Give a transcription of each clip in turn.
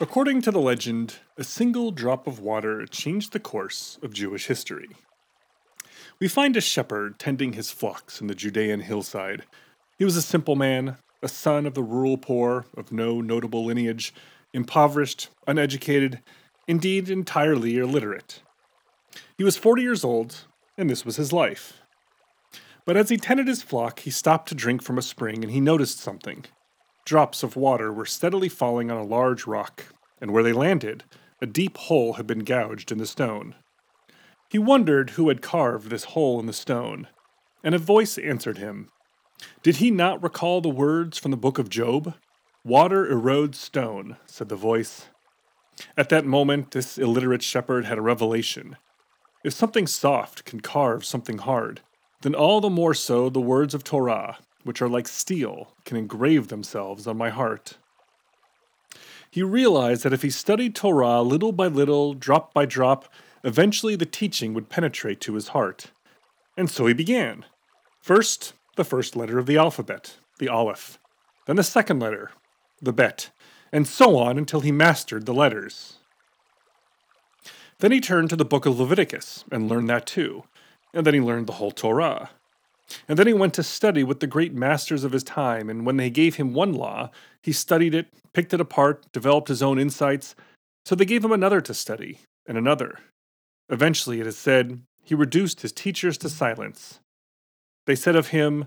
According to the legend, a single drop of water changed the course of Jewish history. We find a shepherd tending his flocks in the Judean hillside. He was a simple man, a son of the rural poor, of no notable lineage, impoverished, uneducated, indeed entirely illiterate. He was 40 years old, and this was his life. But as he tended his flock, he stopped to drink from a spring and he noticed something. Drops of water were steadily falling on a large rock, and where they landed, a deep hole had been gouged in the stone. He wondered who had carved this hole in the stone, and a voice answered him. Did he not recall the words from the book of Job? Water erodes stone, said the voice. At that moment, this illiterate shepherd had a revelation. If something soft can carve something hard, then all the more so the words of Torah, which are like steel, can engrave themselves on my heart. He realized that if he studied Torah little by little, drop by drop, eventually the teaching would penetrate to his heart. And so he began. First, the first letter of the alphabet, the Aleph, then the second letter, the Bet, and so on until he mastered the letters. Then he turned to the book of Leviticus and learned that too, and then he learned the whole Torah. And then he went to study with the great masters of his time, and when they gave him one law, he studied it, picked it apart, developed his own insights. So they gave him another to study, and another. Eventually, it is said, he reduced his teachers to silence. They said of him,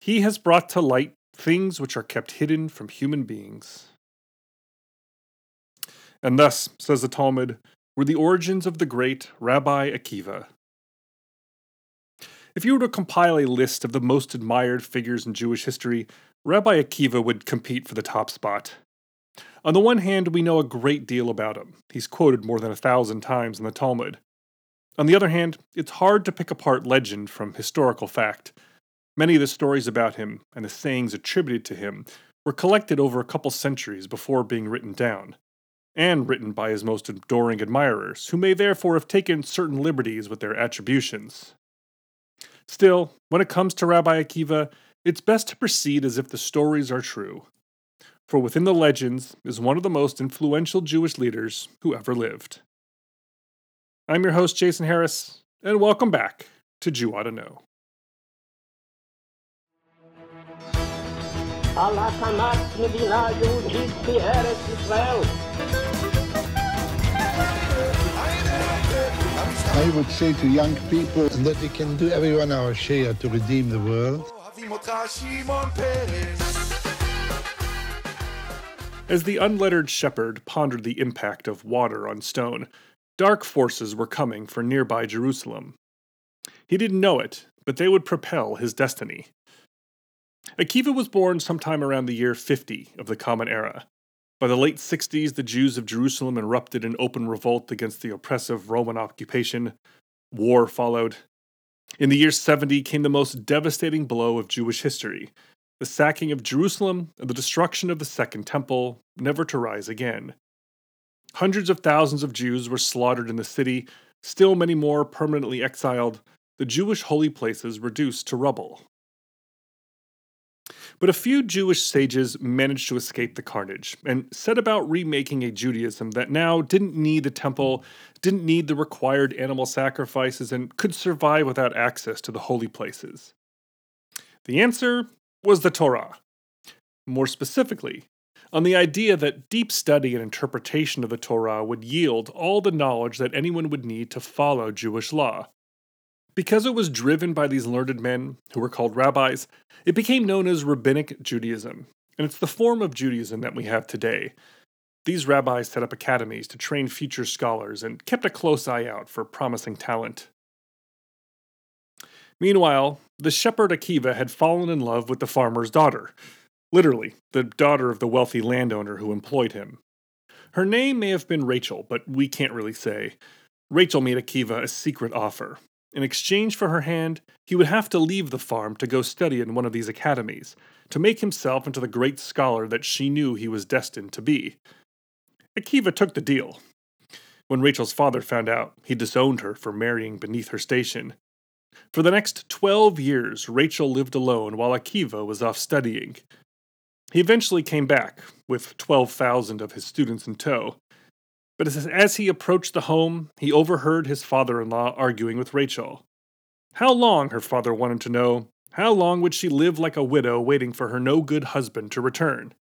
He has brought to light things which are kept hidden from human beings. And thus, says the Talmud, were the origins of the great Rabbi Akiva, if you were to compile a list of the most admired figures in Jewish history, Rabbi Akiva would compete for the top spot. On the one hand, we know a great deal about him. He's quoted more than a thousand times in the Talmud. On the other hand, it's hard to pick apart legend from historical fact. Many of the stories about him and the sayings attributed to him were collected over a couple centuries before being written down, and written by his most adoring admirers, who may therefore have taken certain liberties with their attributions. Still, when it comes to Rabbi Akiva, it's best to proceed as if the stories are true. For within the legends is one of the most influential Jewish leaders who ever lived. I'm your host, Jason Harris, and welcome back to Jew Oughta Know. I would say to young people that we can do everyone our share to redeem the world. As the unlettered shepherd pondered the impact of water on stone, dark forces were coming for nearby Jerusalem. He didn't know it, but they would propel his destiny. Akiva was born sometime around the year 50 of the Common Era. By the late 60s, the Jews of Jerusalem erupted in open revolt against the oppressive Roman occupation. War followed. In the year 70 came the most devastating blow of Jewish history the sacking of Jerusalem and the destruction of the Second Temple, never to rise again. Hundreds of thousands of Jews were slaughtered in the city, still many more permanently exiled, the Jewish holy places reduced to rubble. But a few Jewish sages managed to escape the carnage and set about remaking a Judaism that now didn't need the temple, didn't need the required animal sacrifices, and could survive without access to the holy places. The answer was the Torah. More specifically, on the idea that deep study and interpretation of the Torah would yield all the knowledge that anyone would need to follow Jewish law. Because it was driven by these learned men, who were called rabbis, it became known as Rabbinic Judaism, and it's the form of Judaism that we have today. These rabbis set up academies to train future scholars and kept a close eye out for promising talent. Meanwhile, the shepherd Akiva had fallen in love with the farmer's daughter, literally, the daughter of the wealthy landowner who employed him. Her name may have been Rachel, but we can't really say. Rachel made Akiva a secret offer, in exchange for her hand, he would have to leave the farm to go study in one of these academies, to make himself into the great scholar that she knew he was destined to be. Akiva took the deal. When Rachel's father found out, he disowned her for marrying beneath her station. For the next twelve years, Rachel lived alone while Akiva was off studying. He eventually came back, with 12,000 of his students in tow. But as, as he approached the home, he overheard his father in law arguing with Rachel. How long, her father wanted to know, how long would she live like a widow waiting for her no good husband to return?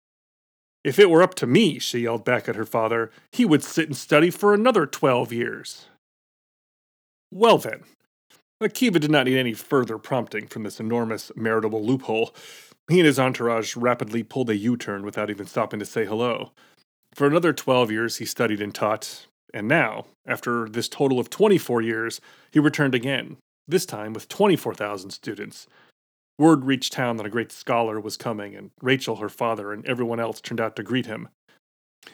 If it were up to me, she yelled back at her father, he would sit and study for another 12 years. Well then, Akiva did not need any further prompting from this enormous maritable loophole. He and his entourage rapidly pulled a U turn without even stopping to say hello. For another 12 years, he studied and taught, and now, after this total of 24 years, he returned again, this time with 24,000 students. Word reached town that a great scholar was coming, and Rachel, her father, and everyone else turned out to greet him.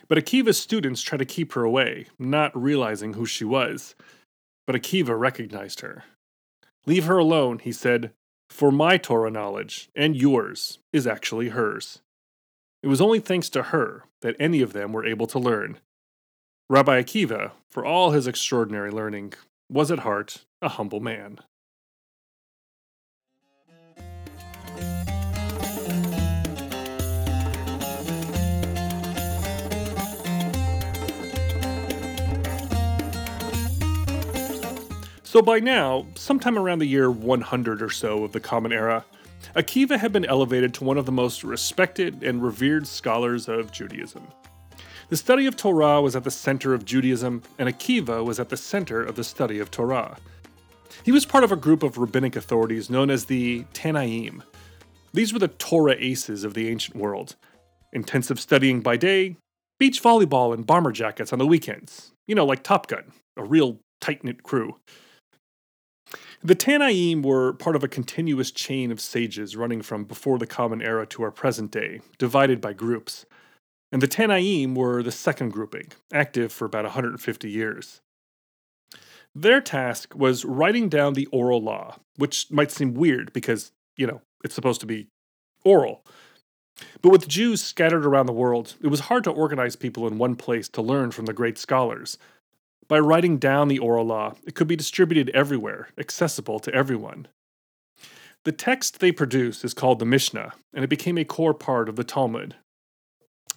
But Akiva's students tried to keep her away, not realizing who she was. But Akiva recognized her. Leave her alone, he said, for my Torah knowledge, and yours, is actually hers. It was only thanks to her that any of them were able to learn. Rabbi Akiva, for all his extraordinary learning, was at heart a humble man. So by now, sometime around the year 100 or so of the Common Era, Akiva had been elevated to one of the most respected and revered scholars of Judaism. The study of Torah was at the center of Judaism, and Akiva was at the center of the study of Torah. He was part of a group of rabbinic authorities known as the Tannaim. These were the Torah aces of the ancient world. Intensive studying by day, beach volleyball and bomber jackets on the weekends. You know, like Top Gun, a real tight knit crew. The Tannaim were part of a continuous chain of sages running from before the Common Era to our present day, divided by groups. And the Tannaim were the second grouping, active for about 150 years. Their task was writing down the oral law, which might seem weird because, you know, it's supposed to be oral. But with Jews scattered around the world, it was hard to organize people in one place to learn from the great scholars, by writing down the oral law, it could be distributed everywhere, accessible to everyone. The text they produce is called the Mishnah, and it became a core part of the Talmud.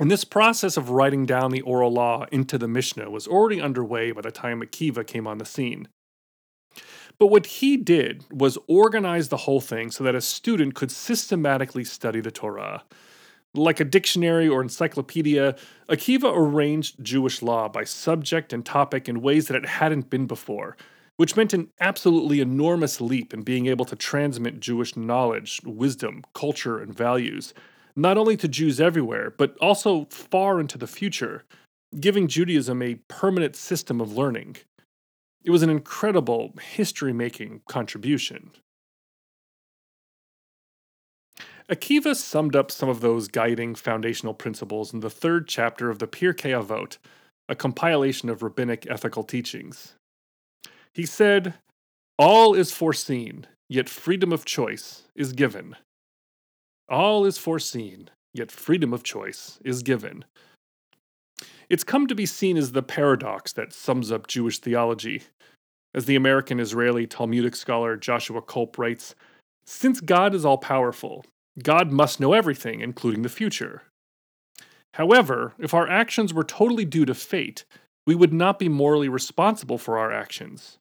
And this process of writing down the oral law into the Mishnah was already underway by the time Akiva came on the scene. But what he did was organize the whole thing so that a student could systematically study the Torah, like a dictionary or encyclopedia, Akiva arranged Jewish law by subject and topic in ways that it hadn't been before, which meant an absolutely enormous leap in being able to transmit Jewish knowledge, wisdom, culture, and values, not only to Jews everywhere, but also far into the future, giving Judaism a permanent system of learning. It was an incredible history making contribution. Akiva summed up some of those guiding foundational principles in the third chapter of the Pirkei Avot, a compilation of rabbinic ethical teachings. He said, All is foreseen, yet freedom of choice is given. All is foreseen, yet freedom of choice is given. It's come to be seen as the paradox that sums up Jewish theology. As the American Israeli Talmudic scholar Joshua Kulp writes, since God is all powerful, God must know everything, including the future. However, if our actions were totally due to fate, we would not be morally responsible for our actions.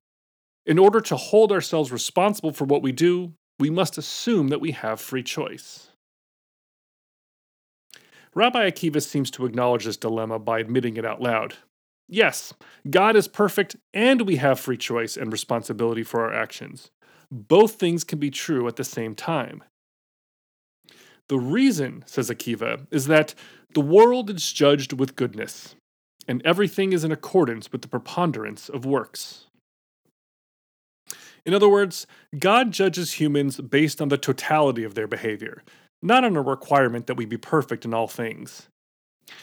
In order to hold ourselves responsible for what we do, we must assume that we have free choice. Rabbi Akiva seems to acknowledge this dilemma by admitting it out loud. Yes, God is perfect and we have free choice and responsibility for our actions. Both things can be true at the same time. The reason, says Akiva, is that the world is judged with goodness, and everything is in accordance with the preponderance of works. In other words, God judges humans based on the totality of their behavior, not on a requirement that we be perfect in all things.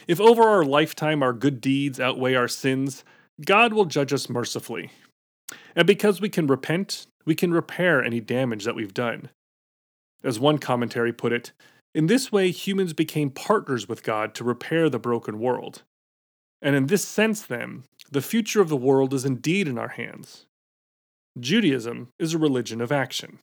If over our lifetime our good deeds outweigh our sins, God will judge us mercifully. And because we can repent, we can repair any damage that we've done. As one commentary put it, in this way, humans became partners with God to repair the broken world. And in this sense, then, the future of the world is indeed in our hands. Judaism is a religion of action.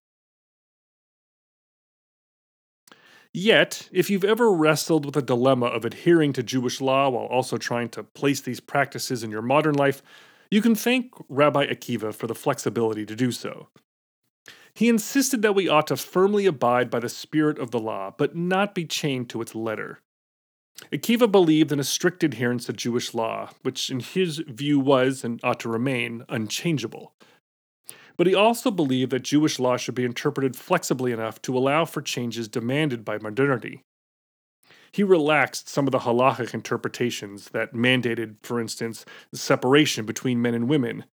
Yet, if you've ever wrestled with the dilemma of adhering to Jewish law while also trying to place these practices in your modern life, you can thank Rabbi Akiva for the flexibility to do so. He insisted that we ought to firmly abide by the spirit of the law, but not be chained to its letter. Akiva believed in a strict adherence to Jewish law, which in his view was, and ought to remain, unchangeable. But he also believed that Jewish law should be interpreted flexibly enough to allow for changes demanded by modernity. He relaxed some of the halachic interpretations that mandated, for instance, the separation between men and women.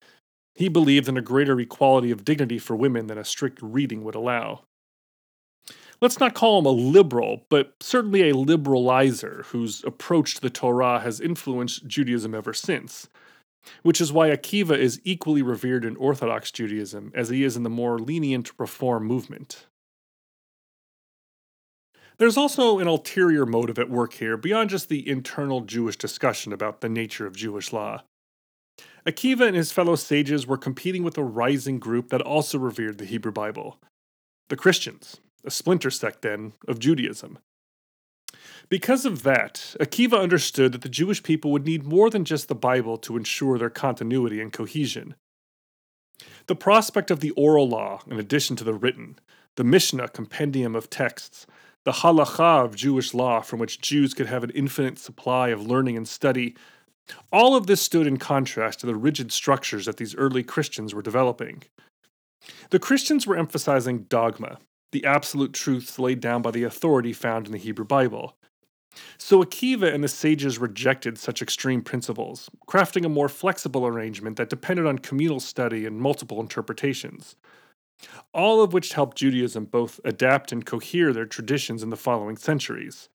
He believed in a greater equality of dignity for women than a strict reading would allow. Let's not call him a liberal, but certainly a liberalizer whose approach to the Torah has influenced Judaism ever since which is why Akiva is equally revered in Orthodox Judaism as he is in the more lenient Reform movement. There's also an ulterior motive at work here beyond just the internal Jewish discussion about the nature of Jewish law. Akiva and his fellow sages were competing with a rising group that also revered the Hebrew Bible the Christians, a splinter sect, then, of Judaism. Because of that, Akiva understood that the Jewish people would need more than just the Bible to ensure their continuity and cohesion. The prospect of the oral law, in addition to the written, the Mishnah compendium of texts, the halacha of Jewish law from which Jews could have an infinite supply of learning and study, all of this stood in contrast to the rigid structures that these early Christians were developing. The Christians were emphasizing dogma, the absolute truths laid down by the authority found in the Hebrew Bible. So Akiva and the sages rejected such extreme principles, crafting a more flexible arrangement that depended on communal study and multiple interpretations. All of which helped Judaism both adapt and cohere their traditions in the following centuries.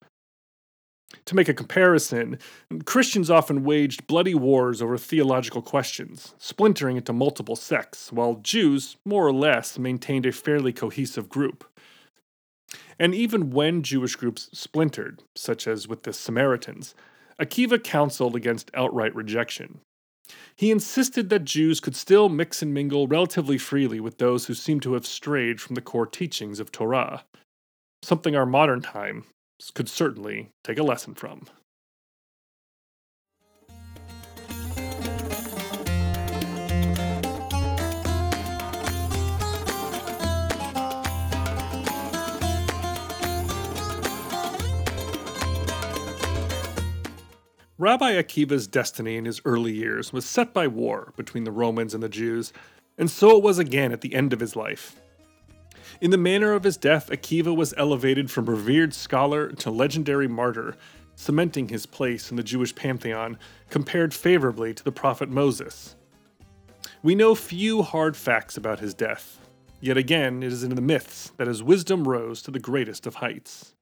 To make a comparison, Christians often waged bloody wars over theological questions, splintering into multiple sects, while Jews, more or less, maintained a fairly cohesive group. And even when Jewish groups splintered, such as with the Samaritans, Akiva counseled against outright rejection. He insisted that Jews could still mix and mingle relatively freely with those who seemed to have strayed from the core teachings of Torah, something our modern time could certainly take a lesson from. Rabbi Akiva's destiny in his early years was set by war between the Romans and the Jews, and so it was again at the end of his life. In the manner of his death, Akiva was elevated from revered scholar to legendary martyr, cementing his place in the Jewish pantheon, compared favorably to the prophet Moses. We know few hard facts about his death, yet again it is in the myths that his wisdom rose to the greatest of heights.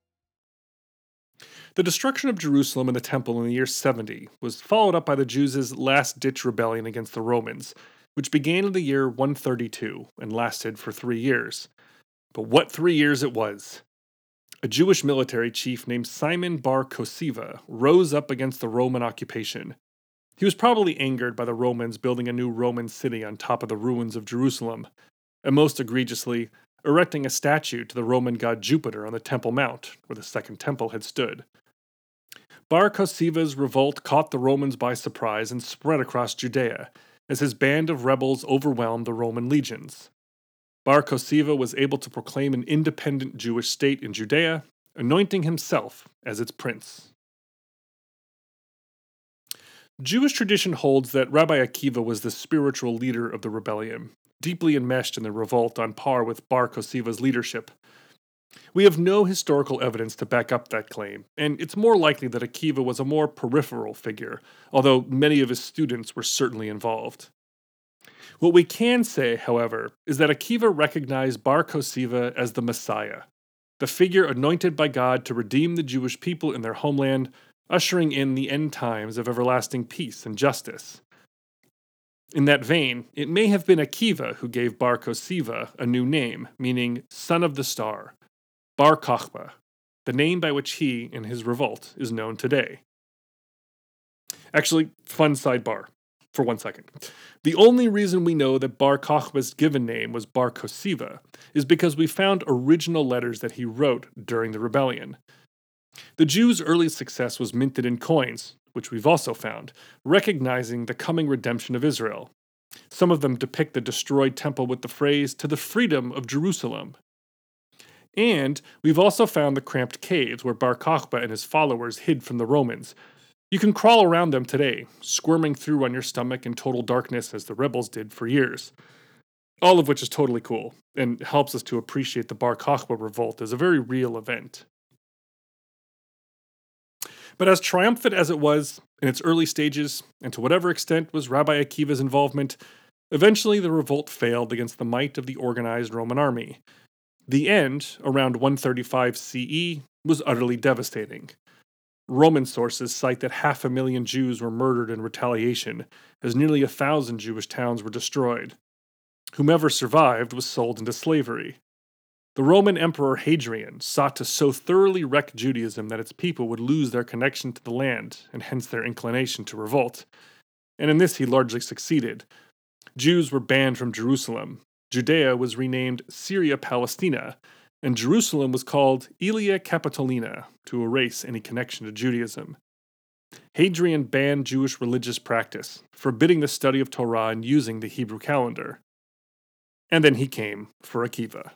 The destruction of Jerusalem and the temple in the year 70 was followed up by the Jews' last ditch rebellion against the Romans, which began in the year 132 and lasted for three years. But what three years it was! A Jewish military chief named Simon Bar Kosiva rose up against the Roman occupation. He was probably angered by the Romans building a new Roman city on top of the ruins of Jerusalem, and most egregiously, erecting a statue to the Roman god Jupiter on the Temple Mount, where the Second Temple had stood. Bar Kosiva's revolt caught the Romans by surprise and spread across Judea, as his band of rebels overwhelmed the Roman legions. Bar Kosiva was able to proclaim an independent Jewish state in Judea, anointing himself as its prince. Jewish tradition holds that Rabbi Akiva was the spiritual leader of the rebellion, deeply enmeshed in the revolt on par with Bar Kosiva's leadership. We have no historical evidence to back up that claim, and it's more likely that Akiva was a more peripheral figure, although many of his students were certainly involved. What we can say, however, is that Akiva recognized Bar Kosiva as the Messiah, the figure anointed by God to redeem the Jewish people in their homeland, ushering in the end times of everlasting peace and justice. In that vein, it may have been Akiva who gave Bar Kosiva a new name, meaning son of the star, Bar Kokhba, the name by which he, in his revolt, is known today. Actually, fun sidebar. For one second. The only reason we know that Bar Kokhba's given name was Bar Kosiva is because we found original letters that he wrote during the rebellion. The Jews' early success was minted in coins, which we've also found, recognizing the coming redemption of Israel. Some of them depict the destroyed temple with the phrase, to the freedom of Jerusalem. And we've also found the cramped caves where Bar Kokhba and his followers hid from the Romans, you can crawl around them today, squirming through on your stomach in total darkness as the rebels did for years. All of which is totally cool and helps us to appreciate the Bar Kokhba revolt as a very real event. But as triumphant as it was in its early stages, and to whatever extent was Rabbi Akiva's involvement, eventually the revolt failed against the might of the organized Roman army. The end, around 135 CE, was utterly devastating. Roman sources cite that half a million Jews were murdered in retaliation, as nearly a thousand Jewish towns were destroyed. Whomever survived was sold into slavery. The Roman Emperor Hadrian sought to so thoroughly wreck Judaism that its people would lose their connection to the land and hence their inclination to revolt. And in this he largely succeeded. Jews were banned from Jerusalem. Judea was renamed Syria Palestina, and Jerusalem was called Aelia Capitolina to erase any connection to Judaism. Hadrian banned Jewish religious practice, forbidding the study of Torah and using the Hebrew calendar. And then he came for Akiva.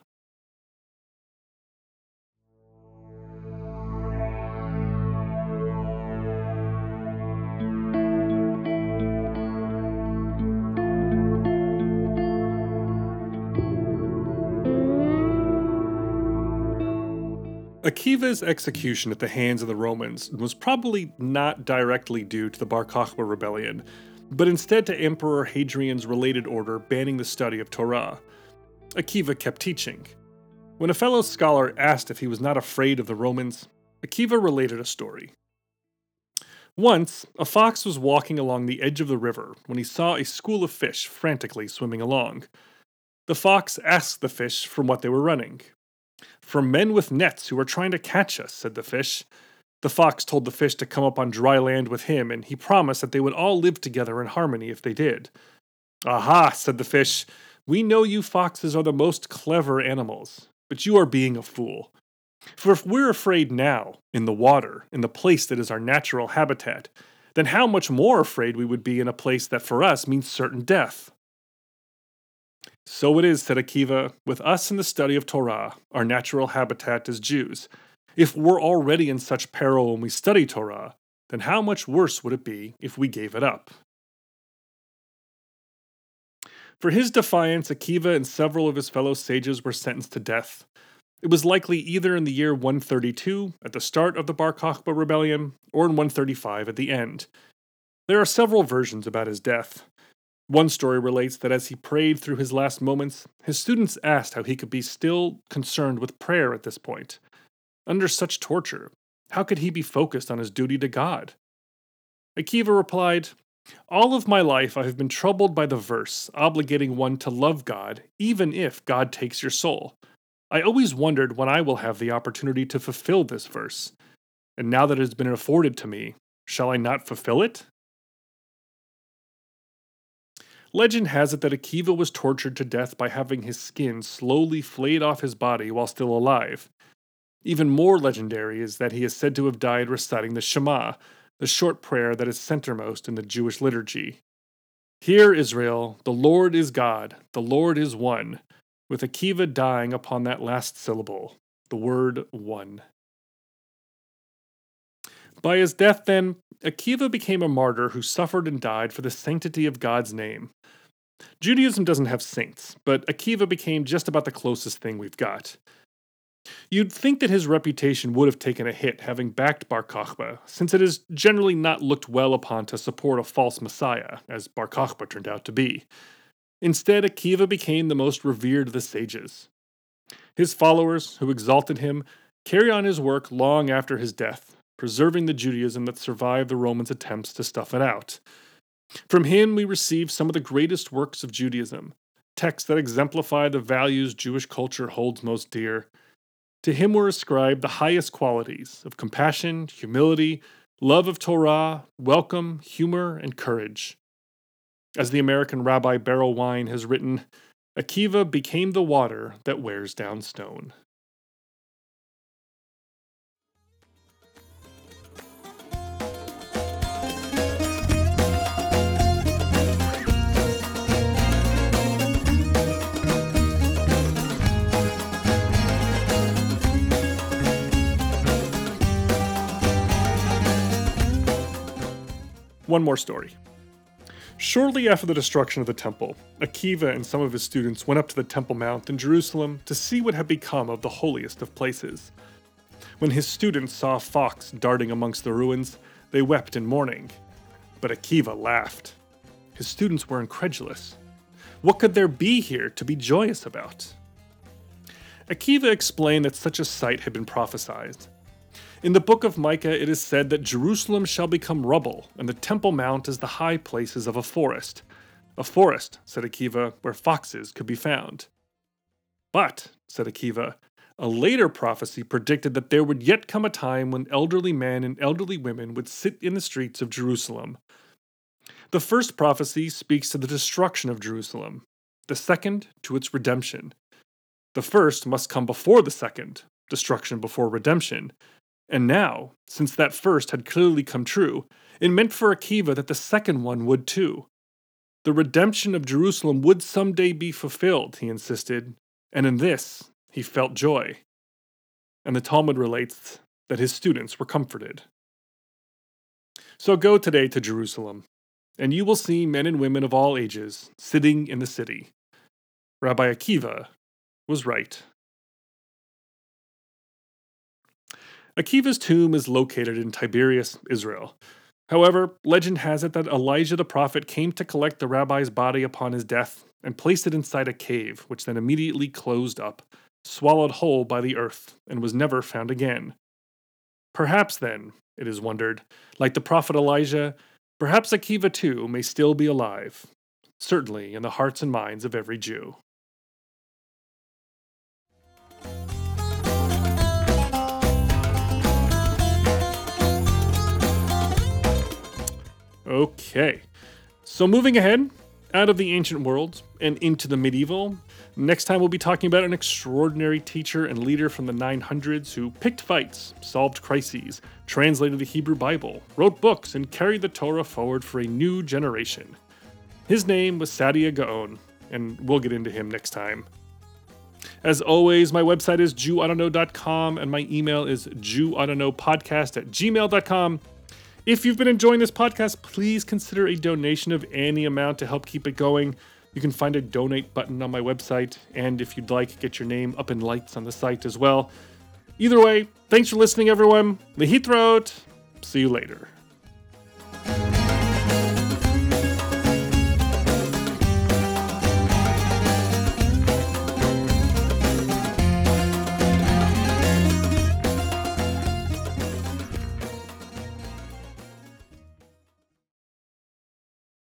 Akiva's execution at the hands of the Romans was probably not directly due to the Bar Kokhba rebellion, but instead to Emperor Hadrian's related order banning the study of Torah. Akiva kept teaching. When a fellow scholar asked if he was not afraid of the Romans, Akiva related a story. Once, a fox was walking along the edge of the river when he saw a school of fish frantically swimming along. The fox asked the fish from what they were running, from men with nets who are trying to catch us, said the fish. The fox told the fish to come up on dry land with him, and he promised that they would all live together in harmony if they did. Aha, said the fish. We know you foxes are the most clever animals, but you are being a fool. For if we're afraid now, in the water, in the place that is our natural habitat, then how much more afraid we would be in a place that for us means certain death. So it is, said Akiva, with us in the study of Torah, our natural habitat as Jews. If we're already in such peril when we study Torah, then how much worse would it be if we gave it up? For his defiance, Akiva and several of his fellow sages were sentenced to death. It was likely either in the year 132, at the start of the Bar Kokhba rebellion, or in 135 at the end. There are several versions about his death. One story relates that as he prayed through his last moments, his students asked how he could be still concerned with prayer at this point. Under such torture, how could he be focused on his duty to God? Akiva replied, All of my life I have been troubled by the verse obligating one to love God, even if God takes your soul. I always wondered when I will have the opportunity to fulfill this verse. And now that it has been afforded to me, shall I not fulfill it? Legend has it that Akiva was tortured to death by having his skin slowly flayed off his body while still alive. Even more legendary is that he is said to have died reciting the Shema, the short prayer that is centermost in the Jewish liturgy. Hear, Israel, the Lord is God, the Lord is one, with Akiva dying upon that last syllable, the word one. By his death, then, Akiva became a martyr who suffered and died for the sanctity of God's name. Judaism doesn't have saints, but Akiva became just about the closest thing we've got. You'd think that his reputation would have taken a hit having backed Bar Kokhba, since it is generally not looked well upon to support a false messiah, as Bar Kokhba turned out to be. Instead, Akiva became the most revered of the sages. His followers, who exalted him, carry on his work long after his death, preserving the Judaism that survived the Romans' attempts to stuff it out. From him, we receive some of the greatest works of Judaism, texts that exemplify the values Jewish culture holds most dear. To him were ascribed the highest qualities of compassion, humility, love of Torah, welcome, humor, and courage. As the American rabbi Berel Wein has written, Akiva became the water that wears down stone. One more story. Shortly after the destruction of the temple, Akiva and some of his students went up to the Temple Mount in Jerusalem to see what had become of the holiest of places. When his students saw a fox darting amongst the ruins, they wept in mourning. But Akiva laughed. His students were incredulous. What could there be here to be joyous about? Akiva explained that such a sight had been prophesied, in the book of Micah, it is said that Jerusalem shall become rubble, and the Temple Mount as the high places of a forest. A forest, said Akiva, where foxes could be found. But, said Akiva, a later prophecy predicted that there would yet come a time when elderly men and elderly women would sit in the streets of Jerusalem. The first prophecy speaks to the destruction of Jerusalem, the second to its redemption. The first must come before the second, destruction before redemption, and now, since that first had clearly come true, it meant for Akiva that the second one would too. The redemption of Jerusalem would someday be fulfilled, he insisted, and in this he felt joy. And the Talmud relates that his students were comforted. So go today to Jerusalem, and you will see men and women of all ages sitting in the city. Rabbi Akiva was right. Akiva's tomb is located in Tiberias, Israel. However, legend has it that Elijah the prophet came to collect the rabbi's body upon his death and placed it inside a cave, which then immediately closed up, swallowed whole by the earth, and was never found again. Perhaps then, it is wondered, like the prophet Elijah, perhaps Akiva too may still be alive, certainly in the hearts and minds of every Jew. Okay. So moving ahead, out of the ancient world and into the medieval, next time we'll be talking about an extraordinary teacher and leader from the 900s who picked fights, solved crises, translated the Hebrew Bible, wrote books, and carried the Torah forward for a new generation. His name was Saadia Gaon, and we'll get into him next time. As always, my website is JewOughtaKnow.com and my email is JewOughtaKnowPodcast at gmail.com. If you've been enjoying this podcast, please consider a donation of any amount to help keep it going. You can find a donate button on my website, and if you'd like, get your name up in lights on the site as well. Either way, thanks for listening, everyone. Lehitraot. See you later.